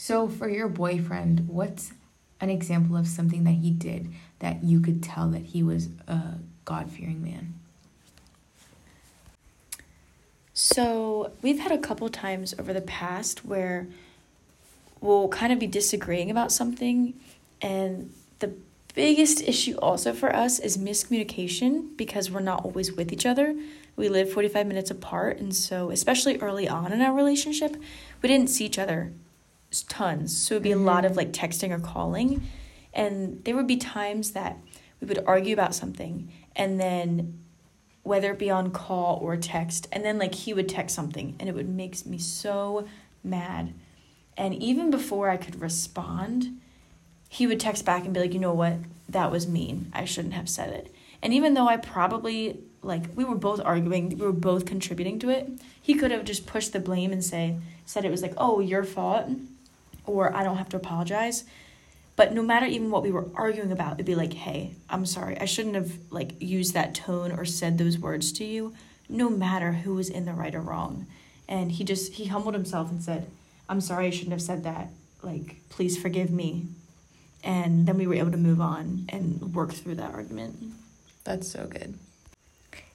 So, for your boyfriend, what's an example of something that he did that you could tell that he was a God fearing man? So, we've had a couple times over the past where we'll kind of be disagreeing about something. And the biggest issue also for us is miscommunication because we're not always with each other. We live 45 minutes apart. And so, especially early on in our relationship, we didn't see each other tons. So, it would be mm-hmm. a lot of like texting or calling. And there would be times that we would argue about something and then whether it be on call or text and then like he would text something and it would make me so mad and even before i could respond he would text back and be like you know what that was mean i shouldn't have said it and even though i probably like we were both arguing we were both contributing to it he could have just pushed the blame and say said it was like oh your fault or i don't have to apologize but no matter even what we were arguing about, it'd be like, hey, I'm sorry. I shouldn't have like used that tone or said those words to you, no matter who was in the right or wrong. And he just he humbled himself and said, I'm sorry I shouldn't have said that. Like, please forgive me. And then we were able to move on and work through that argument. That's so good.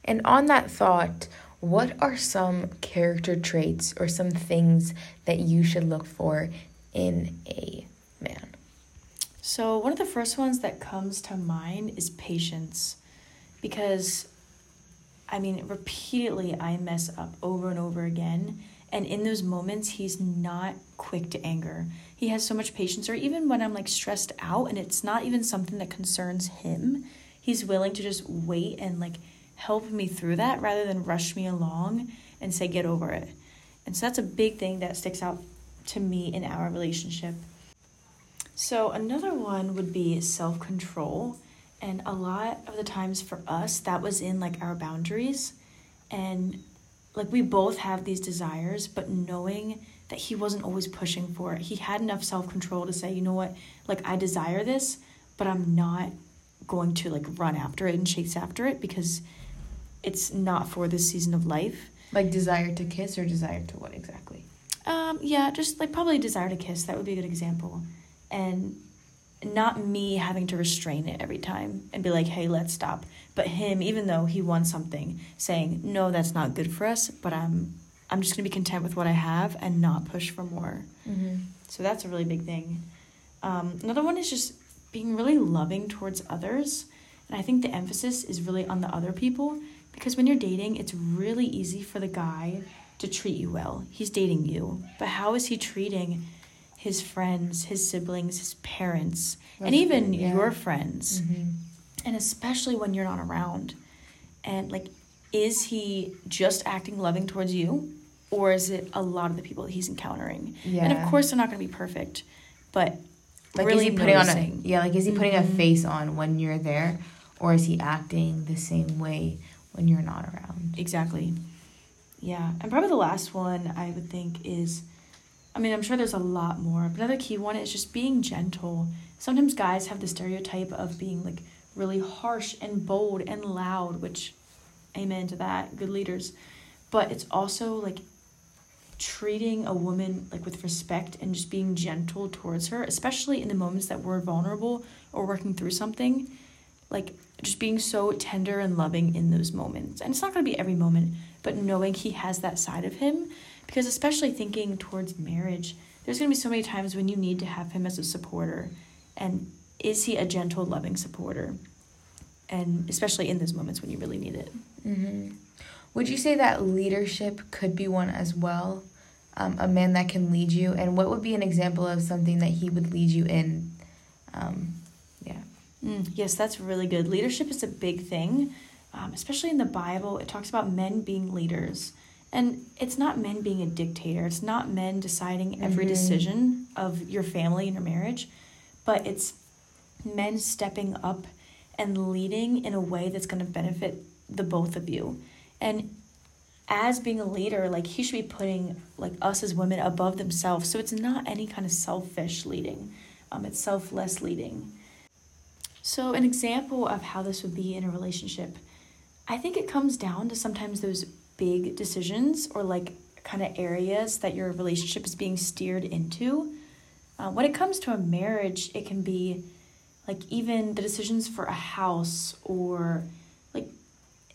And on that thought, what are some character traits or some things that you should look for in a man? So, one of the first ones that comes to mind is patience. Because, I mean, repeatedly I mess up over and over again. And in those moments, he's not quick to anger. He has so much patience, or even when I'm like stressed out and it's not even something that concerns him, he's willing to just wait and like help me through that rather than rush me along and say, get over it. And so that's a big thing that sticks out to me in our relationship. So, another one would be self control. And a lot of the times for us, that was in like our boundaries. And like we both have these desires, but knowing that he wasn't always pushing for it, he had enough self control to say, you know what, like I desire this, but I'm not going to like run after it and chase after it because it's not for this season of life. Like desire to kiss or desire to what exactly? Um, yeah, just like probably desire to kiss. That would be a good example and not me having to restrain it every time and be like, hey, let's stop. But him, even though he wants something, saying, no, that's not good for us, but I'm I'm just gonna be content with what I have and not push for more. Mm-hmm. So that's a really big thing. Um, another one is just being really loving towards others. And I think the emphasis is really on the other people because when you're dating, it's really easy for the guy to treat you well. He's dating you. But how is he treating his friends, his siblings, his parents, That's and even good, yeah. your friends. Mm-hmm. And especially when you're not around. And like, is he just acting loving towards you? Or is it a lot of the people that he's encountering? Yeah. And of course, they're not going to be perfect, but like really is he putting noticing. on a yeah like is he putting mm-hmm. a face on when you're there or is he acting the same way when you're not around exactly yeah and probably the last one i would think is I mean, I'm sure there's a lot more, but another key one is just being gentle. Sometimes guys have the stereotype of being like really harsh and bold and loud, which, amen to that, good leaders. But it's also like treating a woman like with respect and just being gentle towards her, especially in the moments that we're vulnerable or working through something. Like just being so tender and loving in those moments. And it's not going to be every moment, but knowing he has that side of him because especially thinking towards marriage, there's going to be so many times when you need to have him as a supporter. And is he a gentle, loving supporter? And especially in those moments when you really need it. Mm-hmm. Would you say that leadership could be one as well? Um, a man that can lead you? And what would be an example of something that he would lead you in? Um, yeah. Mm, yes, that's really good. Leadership is a big thing, um, especially in the Bible. It talks about men being leaders. And it's not men being a dictator. It's not men deciding every mm-hmm. decision of your family and your marriage, but it's men stepping up and leading in a way that's going to benefit the both of you. And as being a leader, like he should be putting like us as women above themselves. So it's not any kind of selfish leading. Um, it's selfless leading. So an example of how this would be in a relationship, I think it comes down to sometimes those big decisions or like kind of areas that your relationship is being steered into. Uh, when it comes to a marriage, it can be like even the decisions for a house or like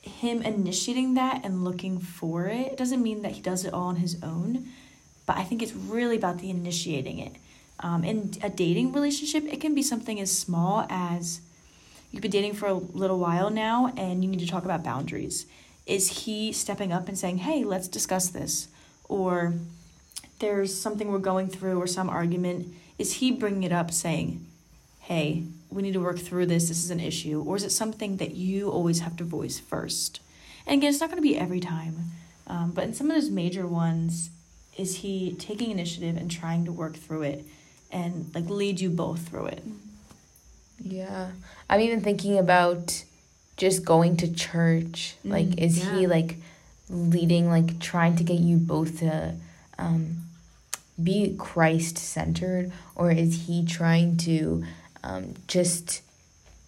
him initiating that and looking for it. It doesn't mean that he does it all on his own, but I think it's really about the initiating it. Um, in a dating relationship, it can be something as small as you've been dating for a little while now and you need to talk about boundaries. Is he stepping up and saying, hey, let's discuss this? Or there's something we're going through or some argument. Is he bringing it up saying, hey, we need to work through this, this is an issue? Or is it something that you always have to voice first? And again, it's not going to be every time, um, but in some of those major ones, is he taking initiative and trying to work through it and like lead you both through it? Yeah. I'm even thinking about just going to church. Mm, like, is yeah. he like leading, like trying to get you both to um, be Christ centered, or is he trying to um, just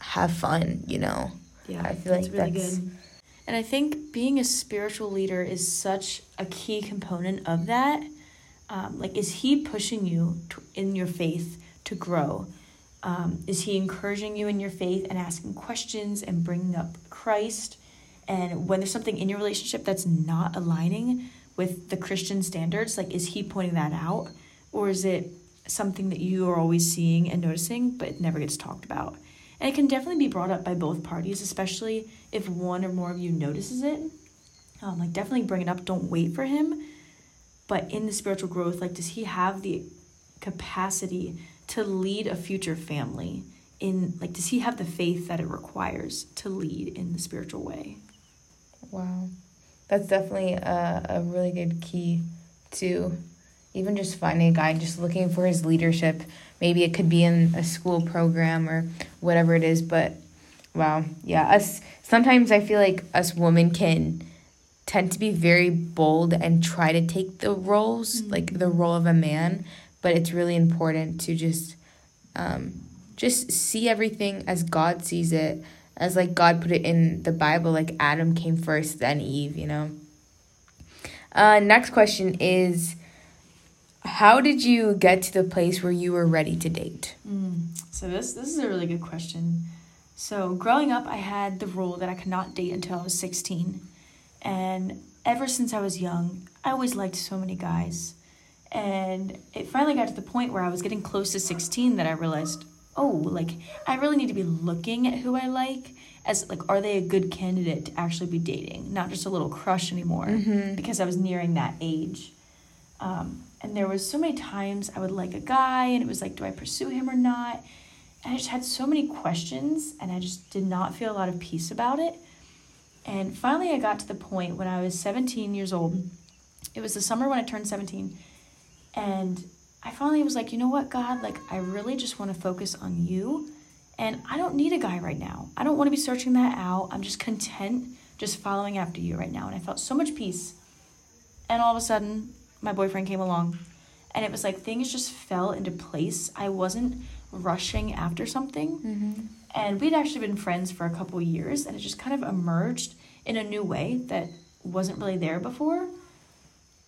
have fun, you know? Yeah, I feel that's like really that's good. And I think being a spiritual leader is such a key component of that. Um, like, is he pushing you to, in your faith to grow? Um, is he encouraging you in your faith and asking questions and bringing up Christ? And when there's something in your relationship that's not aligning with the Christian standards, like, is he pointing that out? Or is it something that you are always seeing and noticing, but it never gets talked about? And it can definitely be brought up by both parties, especially if one or more of you notices it. Um, like, definitely bring it up. Don't wait for him. But in the spiritual growth, like, does he have the capacity to lead a future family in like does he have the faith that it requires to lead in the spiritual way? Wow. That's definitely a, a really good key to even just finding a guy just looking for his leadership. Maybe it could be in a school program or whatever it is but wow yeah us sometimes i feel like us women can tend to be very bold and try to take the roles mm-hmm. like the role of a man but it's really important to just um, just see everything as God sees it, as like God put it in the Bible, like Adam came first, then Eve, you know. Uh, next question is How did you get to the place where you were ready to date? Mm, so, this, this is a really good question. So, growing up, I had the rule that I could not date until I was 16. And ever since I was young, I always liked so many guys. And it finally got to the point where I was getting close to 16 that I realized, oh, like I really need to be looking at who I like as like are they a good candidate to actually be dating, not just a little crush anymore mm-hmm. because I was nearing that age. Um, and there was so many times I would like a guy and it was like do I pursue him or not? And I just had so many questions and I just did not feel a lot of peace about it. And finally I got to the point when I was 17 years old. It was the summer when I turned 17 and I finally was like, you know what, God, like, I really just want to focus on you. And I don't need a guy right now. I don't want to be searching that out. I'm just content just following after you right now. And I felt so much peace. And all of a sudden, my boyfriend came along. And it was like things just fell into place. I wasn't rushing after something. Mm-hmm. And we'd actually been friends for a couple years. And it just kind of emerged in a new way that wasn't really there before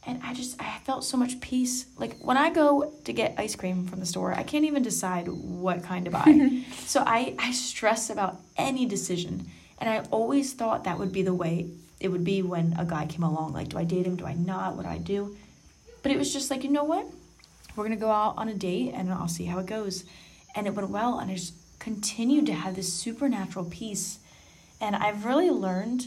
and I just I felt so much peace. Like when I go to get ice cream from the store, I can't even decide what kind to buy. so I I stress about any decision, and I always thought that would be the way it would be when a guy came along. Like, do I date him? Do I not? What do I do? But it was just like, you know what? We're gonna go out on a date, and I'll see how it goes. And it went well, and I just continued to have this supernatural peace. And I've really learned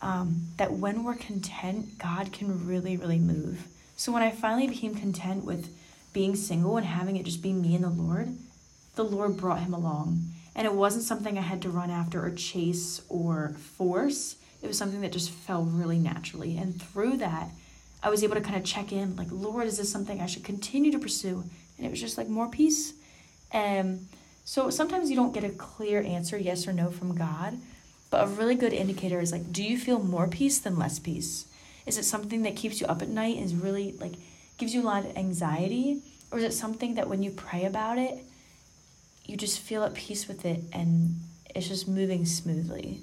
um, that when we're content, God can really, really move. So when I finally became content with being single and having it just be me and the Lord, the Lord brought him along. And it wasn't something I had to run after or chase or force. It was something that just fell really naturally. And through that, I was able to kind of check in like, Lord, is this something I should continue to pursue? And it was just like more peace. And so sometimes you don't get a clear answer, yes or no, from God. But a really good indicator is like, do you feel more peace than less peace? Is it something that keeps you up at night, is really like gives you a lot of anxiety? Or is it something that when you pray about it, you just feel at peace with it and it's just moving smoothly?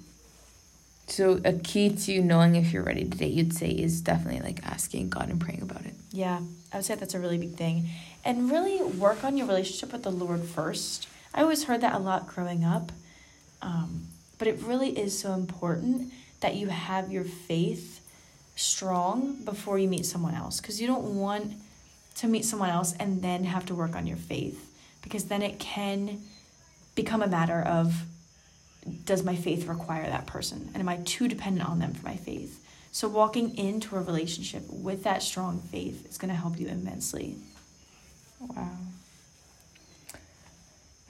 So a key to knowing if you're ready to date, you'd say, is definitely like asking God and praying about it. Yeah, I would say that's a really big thing. And really work on your relationship with the Lord first. I always heard that a lot growing up. Um, but it really is so important that you have your faith strong before you meet someone else because you don't want to meet someone else and then have to work on your faith because then it can become a matter of does my faith require that person and am I too dependent on them for my faith? So walking into a relationship with that strong faith is going to help you immensely. Wow.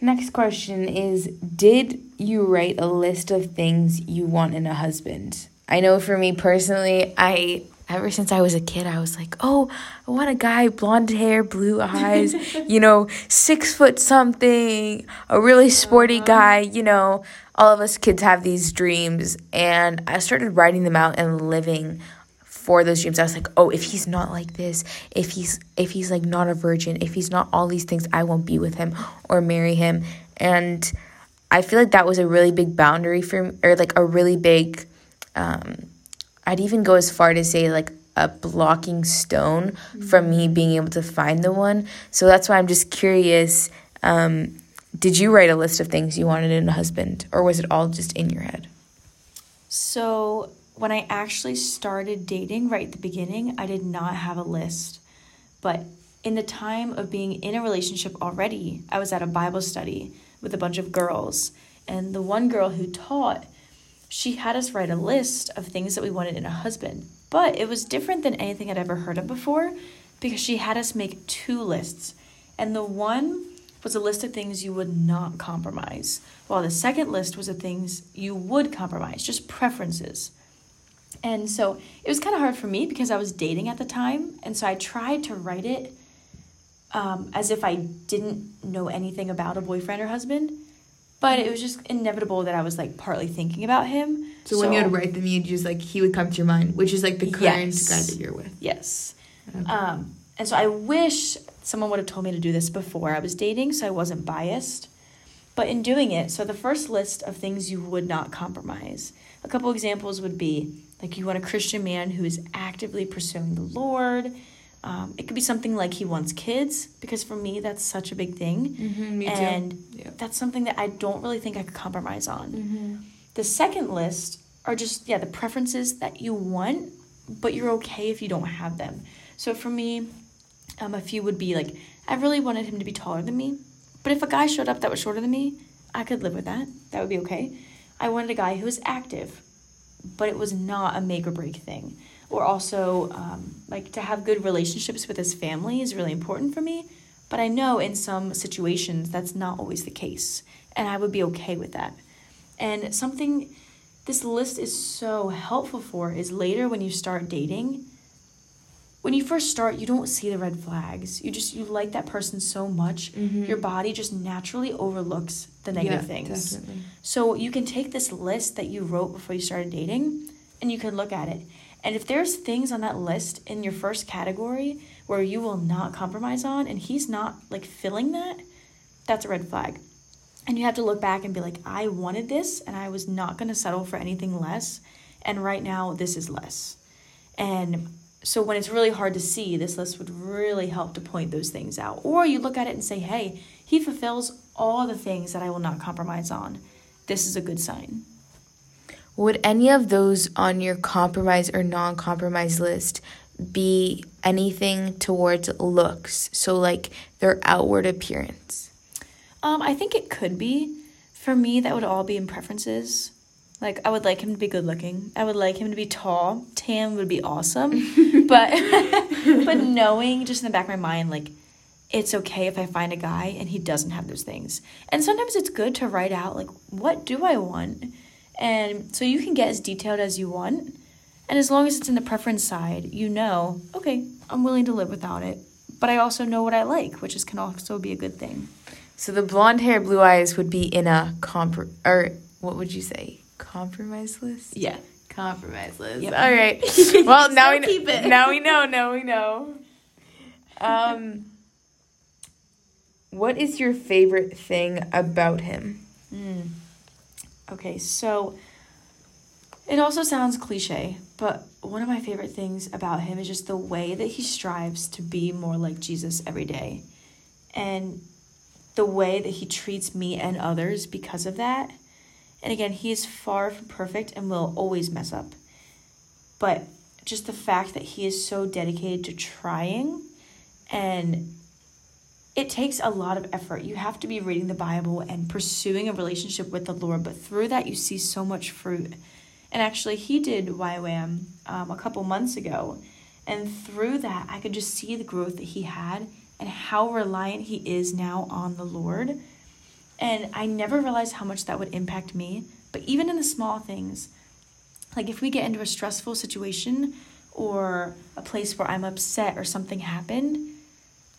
Next question is Did you write a list of things you want in a husband? I know for me personally, I ever since I was a kid, I was like, oh, I want a guy, blonde hair, blue eyes, you know, six foot something, a really sporty uh-huh. guy, you know. All of us kids have these dreams, and I started writing them out and living for those dreams. I was like, oh, if he's not like this, if he's if he's like not a virgin, if he's not all these things, I won't be with him or marry him. And I feel like that was a really big boundary for me, or like a really big. Um, I'd even go as far to say like a blocking stone mm-hmm. from me being able to find the one. So that's why I'm just curious. Um, did you write a list of things you wanted in a husband, or was it all just in your head? So when I actually started dating right at the beginning, I did not have a list. But in the time of being in a relationship already, I was at a Bible study with a bunch of girls. And the one girl who taught, she had us write a list of things that we wanted in a husband. But it was different than anything I'd ever heard of before because she had us make two lists. And the one was a list of things you would not compromise, while the second list was of things you would compromise, just preferences. And so it was kind of hard for me because I was dating at the time. And so I tried to write it um, as if I didn't know anything about a boyfriend or husband. But it was just inevitable that I was like partly thinking about him. So, so when you would write them, you'd just like, he would come to your mind, which is like the current yes. guy that you're with. Yes. Okay. Um, and so I wish someone would have told me to do this before I was dating so I wasn't biased. But in doing it, so the first list of things you would not compromise, a couple examples would be like you want a Christian man who is actively pursuing the Lord. Um, it could be something like he wants kids because for me that's such a big thing, mm-hmm, and. Yeah. that's something that I don't really think I could compromise on. Mm-hmm. The second list are just yeah the preferences that you want, but you're okay if you don't have them. So for me, um, a few would be like I really wanted him to be taller than me, but if a guy showed up that was shorter than me, I could live with that. That would be okay. I wanted a guy who was active but it was not a make or break thing. Or also, um, like to have good relationships with his family is really important for me. But I know in some situations that's not always the case, and I would be okay with that. And something this list is so helpful for is later when you start dating, when you first start you don't see the red flags. You just you like that person so much mm-hmm. your body just naturally overlooks the negative yeah, things. definitely. so you can take this list that you wrote before you started dating and you can look at it. And if there's things on that list in your first category where you will not compromise on and he's not like filling that that's a red flag. And you have to look back and be like i wanted this and i was not going to settle for anything less and right now this is less. And so when it's really hard to see, this list would really help to point those things out. Or you look at it and say, hey, he fulfills all the things that I will not compromise on. This is a good sign. Would any of those on your compromise or non compromise list be anything towards looks? So, like their outward appearance? Um, I think it could be. For me, that would all be in preferences. Like I would like him to be good looking. I would like him to be tall. Tan would be awesome. but but knowing just in the back of my mind like it's okay if I find a guy and he doesn't have those things. And sometimes it's good to write out like what do I want? And so you can get as detailed as you want. And as long as it's in the preference side, you know, okay, I'm willing to live without it. But I also know what I like, which is can also be a good thing. So the blonde hair, blue eyes would be in a comp or what would you say? Compromise list? Yeah. Compromise list. Yep. All right. Well, now we keep it. now we know. Now we know. Um, what is your favorite thing about him? Mm. Okay, so It also sounds cliche, but one of my favorite things about him is just the way that he strives to be more like Jesus every day. And the way that he treats me and others because of that. And again, he is far from perfect and will always mess up. But just the fact that he is so dedicated to trying and it takes a lot of effort. You have to be reading the Bible and pursuing a relationship with the Lord, but through that, you see so much fruit. And actually, he did YWAM um, a couple months ago. And through that, I could just see the growth that he had and how reliant he is now on the Lord. And I never realized how much that would impact me. But even in the small things, like if we get into a stressful situation or a place where I'm upset or something happened,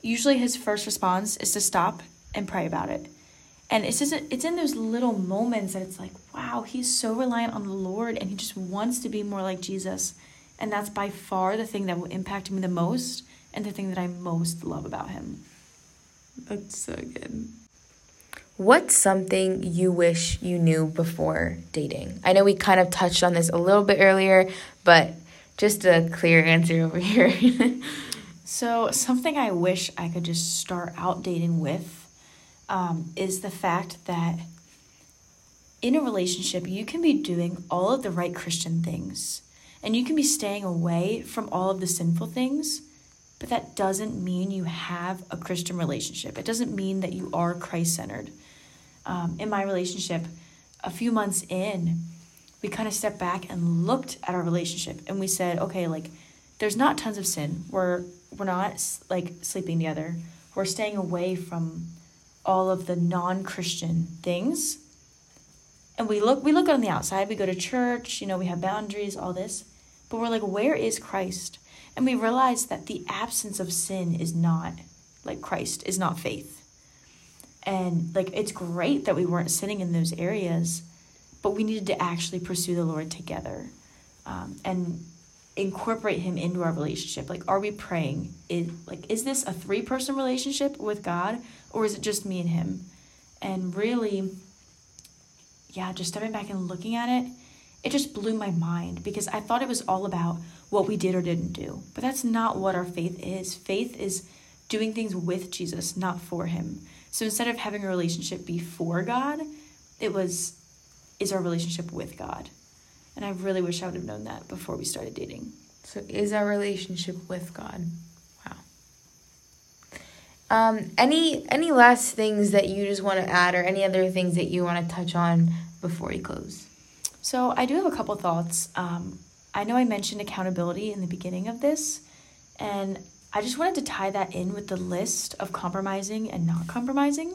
usually his first response is to stop and pray about it. And it's just it's in those little moments that it's like, wow, he's so reliant on the Lord and he just wants to be more like Jesus. And that's by far the thing that will impact me the most and the thing that I most love about him. That's so good. What's something you wish you knew before dating? I know we kind of touched on this a little bit earlier, but just a clear answer over here. So, something I wish I could just start out dating with um, is the fact that in a relationship, you can be doing all of the right Christian things and you can be staying away from all of the sinful things, but that doesn't mean you have a Christian relationship. It doesn't mean that you are Christ centered. Um, in my relationship, a few months in, we kind of stepped back and looked at our relationship and we said, okay, like, there's not tons of sin. We're we're not like sleeping together. We're staying away from all of the non-Christian things. And we look we look on the outside, we go to church, you know, we have boundaries, all this. But we're like, where is Christ? And we realize that the absence of sin is not like Christ is not faith. And like it's great that we weren't sitting in those areas, but we needed to actually pursue the Lord together. Um, and incorporate him into our relationship. Like are we praying? Is like is this a three person relationship with god or is it just me and him? And really yeah just stepping back and looking at it it just blew my mind because i thought it was all about what we did or didn't do. But that's not what our faith is. Faith is doing things with jesus not for him so instead of having a relationship before god it was is our relationship with god and I really wish I would have known that before we started dating. So, is our relationship with God? Wow. Um, any any last things that you just want to add, or any other things that you want to touch on before we close? So, I do have a couple thoughts. Um, I know I mentioned accountability in the beginning of this, and I just wanted to tie that in with the list of compromising and not compromising.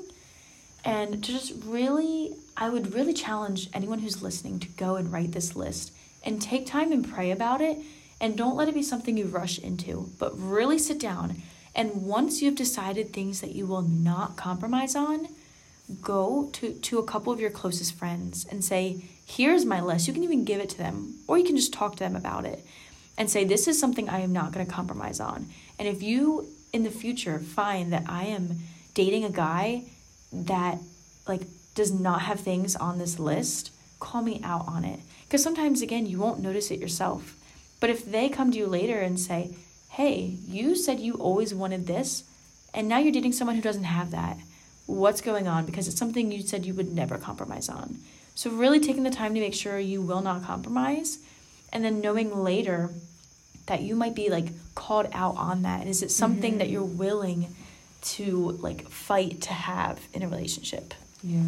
And to just really, I would really challenge anyone who's listening to go and write this list and take time and pray about it. And don't let it be something you rush into, but really sit down. And once you've decided things that you will not compromise on, go to, to a couple of your closest friends and say, Here's my list. You can even give it to them, or you can just talk to them about it and say, This is something I am not going to compromise on. And if you in the future find that I am dating a guy that like does not have things on this list, call me out on it. Because sometimes again, you won't notice it yourself. But if they come to you later and say, "Hey, you said you always wanted this, and now you're dating someone who doesn't have that. What's going on?" Because it's something you said you would never compromise on. So really taking the time to make sure you will not compromise and then knowing later that you might be like called out on that and is it something mm-hmm. that you're willing to like fight to have in a relationship. Yeah.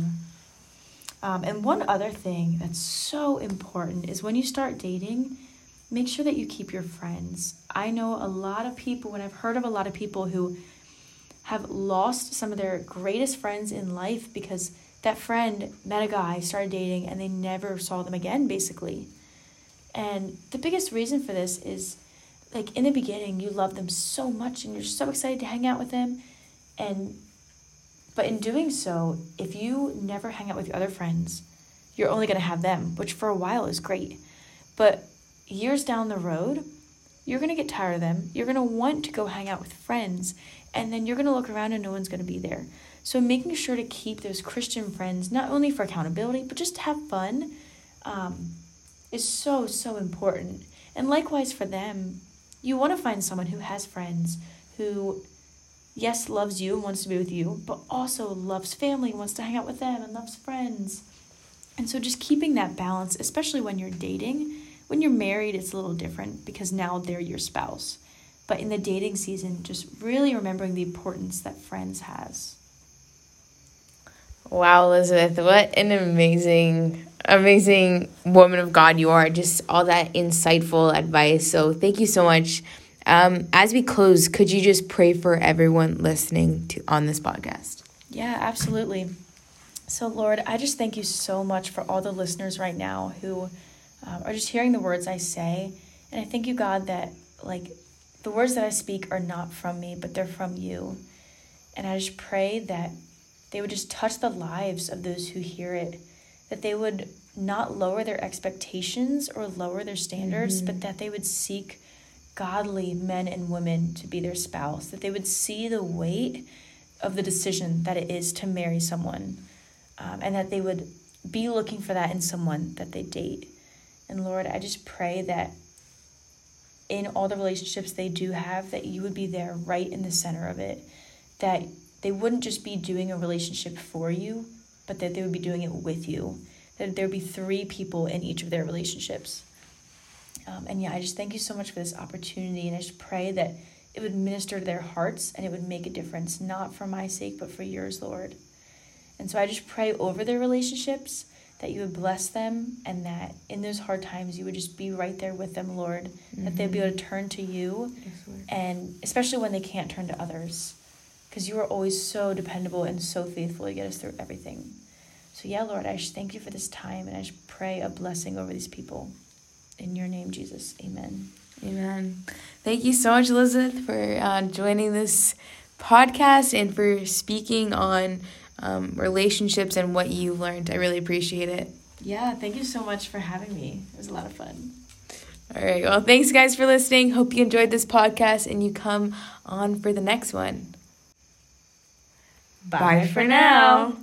Um, and one other thing that's so important is when you start dating, make sure that you keep your friends. I know a lot of people, when I've heard of a lot of people who have lost some of their greatest friends in life because that friend met a guy, started dating, and they never saw them again, basically. And the biggest reason for this is like in the beginning, you love them so much and you're so excited to hang out with them and but in doing so, if you never hang out with your other friends, you're only going to have them, which for a while is great. But years down the road, you're going to get tired of them. You're going to want to go hang out with friends, and then you're going to look around and no one's going to be there. So, making sure to keep those Christian friends, not only for accountability, but just to have fun, um, is so, so important. And likewise for them, you want to find someone who has friends, who, yes, loves you and wants to be with you, but also loves family, and wants to hang out with them, and loves friends. And so just keeping that balance, especially when you're dating. When you're married, it's a little different because now they're your spouse. But in the dating season, just really remembering the importance that friends has. Wow, Elizabeth, what an amazing, amazing woman of God you are. Just all that insightful advice. So thank you so much. Um, as we close, could you just pray for everyone listening to on this podcast? Yeah, absolutely. So, Lord, I just thank you so much for all the listeners right now who um, are just hearing the words I say. And I thank you, God, that like the words that I speak are not from me, but they're from you. And I just pray that they would just touch the lives of those who hear it, that they would not lower their expectations or lower their standards, mm-hmm. but that they would seek godly men and women to be their spouse, that they would see the weight of the decision that it is to marry someone, um, and that they would be looking for that in someone that they date. And Lord, I just pray that in all the relationships they do have, that you would be there right in the center of it, that they wouldn't just be doing a relationship for you, but that they would be doing it with you. That there would be three people in each of their relationships. Um, and yeah, I just thank you so much for this opportunity. And I just pray that it would minister to their hearts and it would make a difference, not for my sake, but for yours, Lord. And so I just pray over their relationships that you would bless them and that in those hard times you would just be right there with them, Lord. Mm-hmm. That they'd be able to turn to you, yes, and especially when they can't turn to others because you are always so dependable and so faithful to get us through everything. So, yeah, Lord, I just thank you for this time and I just pray a blessing over these people. In your name, Jesus. Amen. Amen. Thank you so much, Elizabeth, for uh, joining this podcast and for speaking on um, relationships and what you learned. I really appreciate it. Yeah, thank you so much for having me. It was a lot of fun. All right. Well, thanks, guys, for listening. Hope you enjoyed this podcast and you come on for the next one. Bye, Bye for now. now.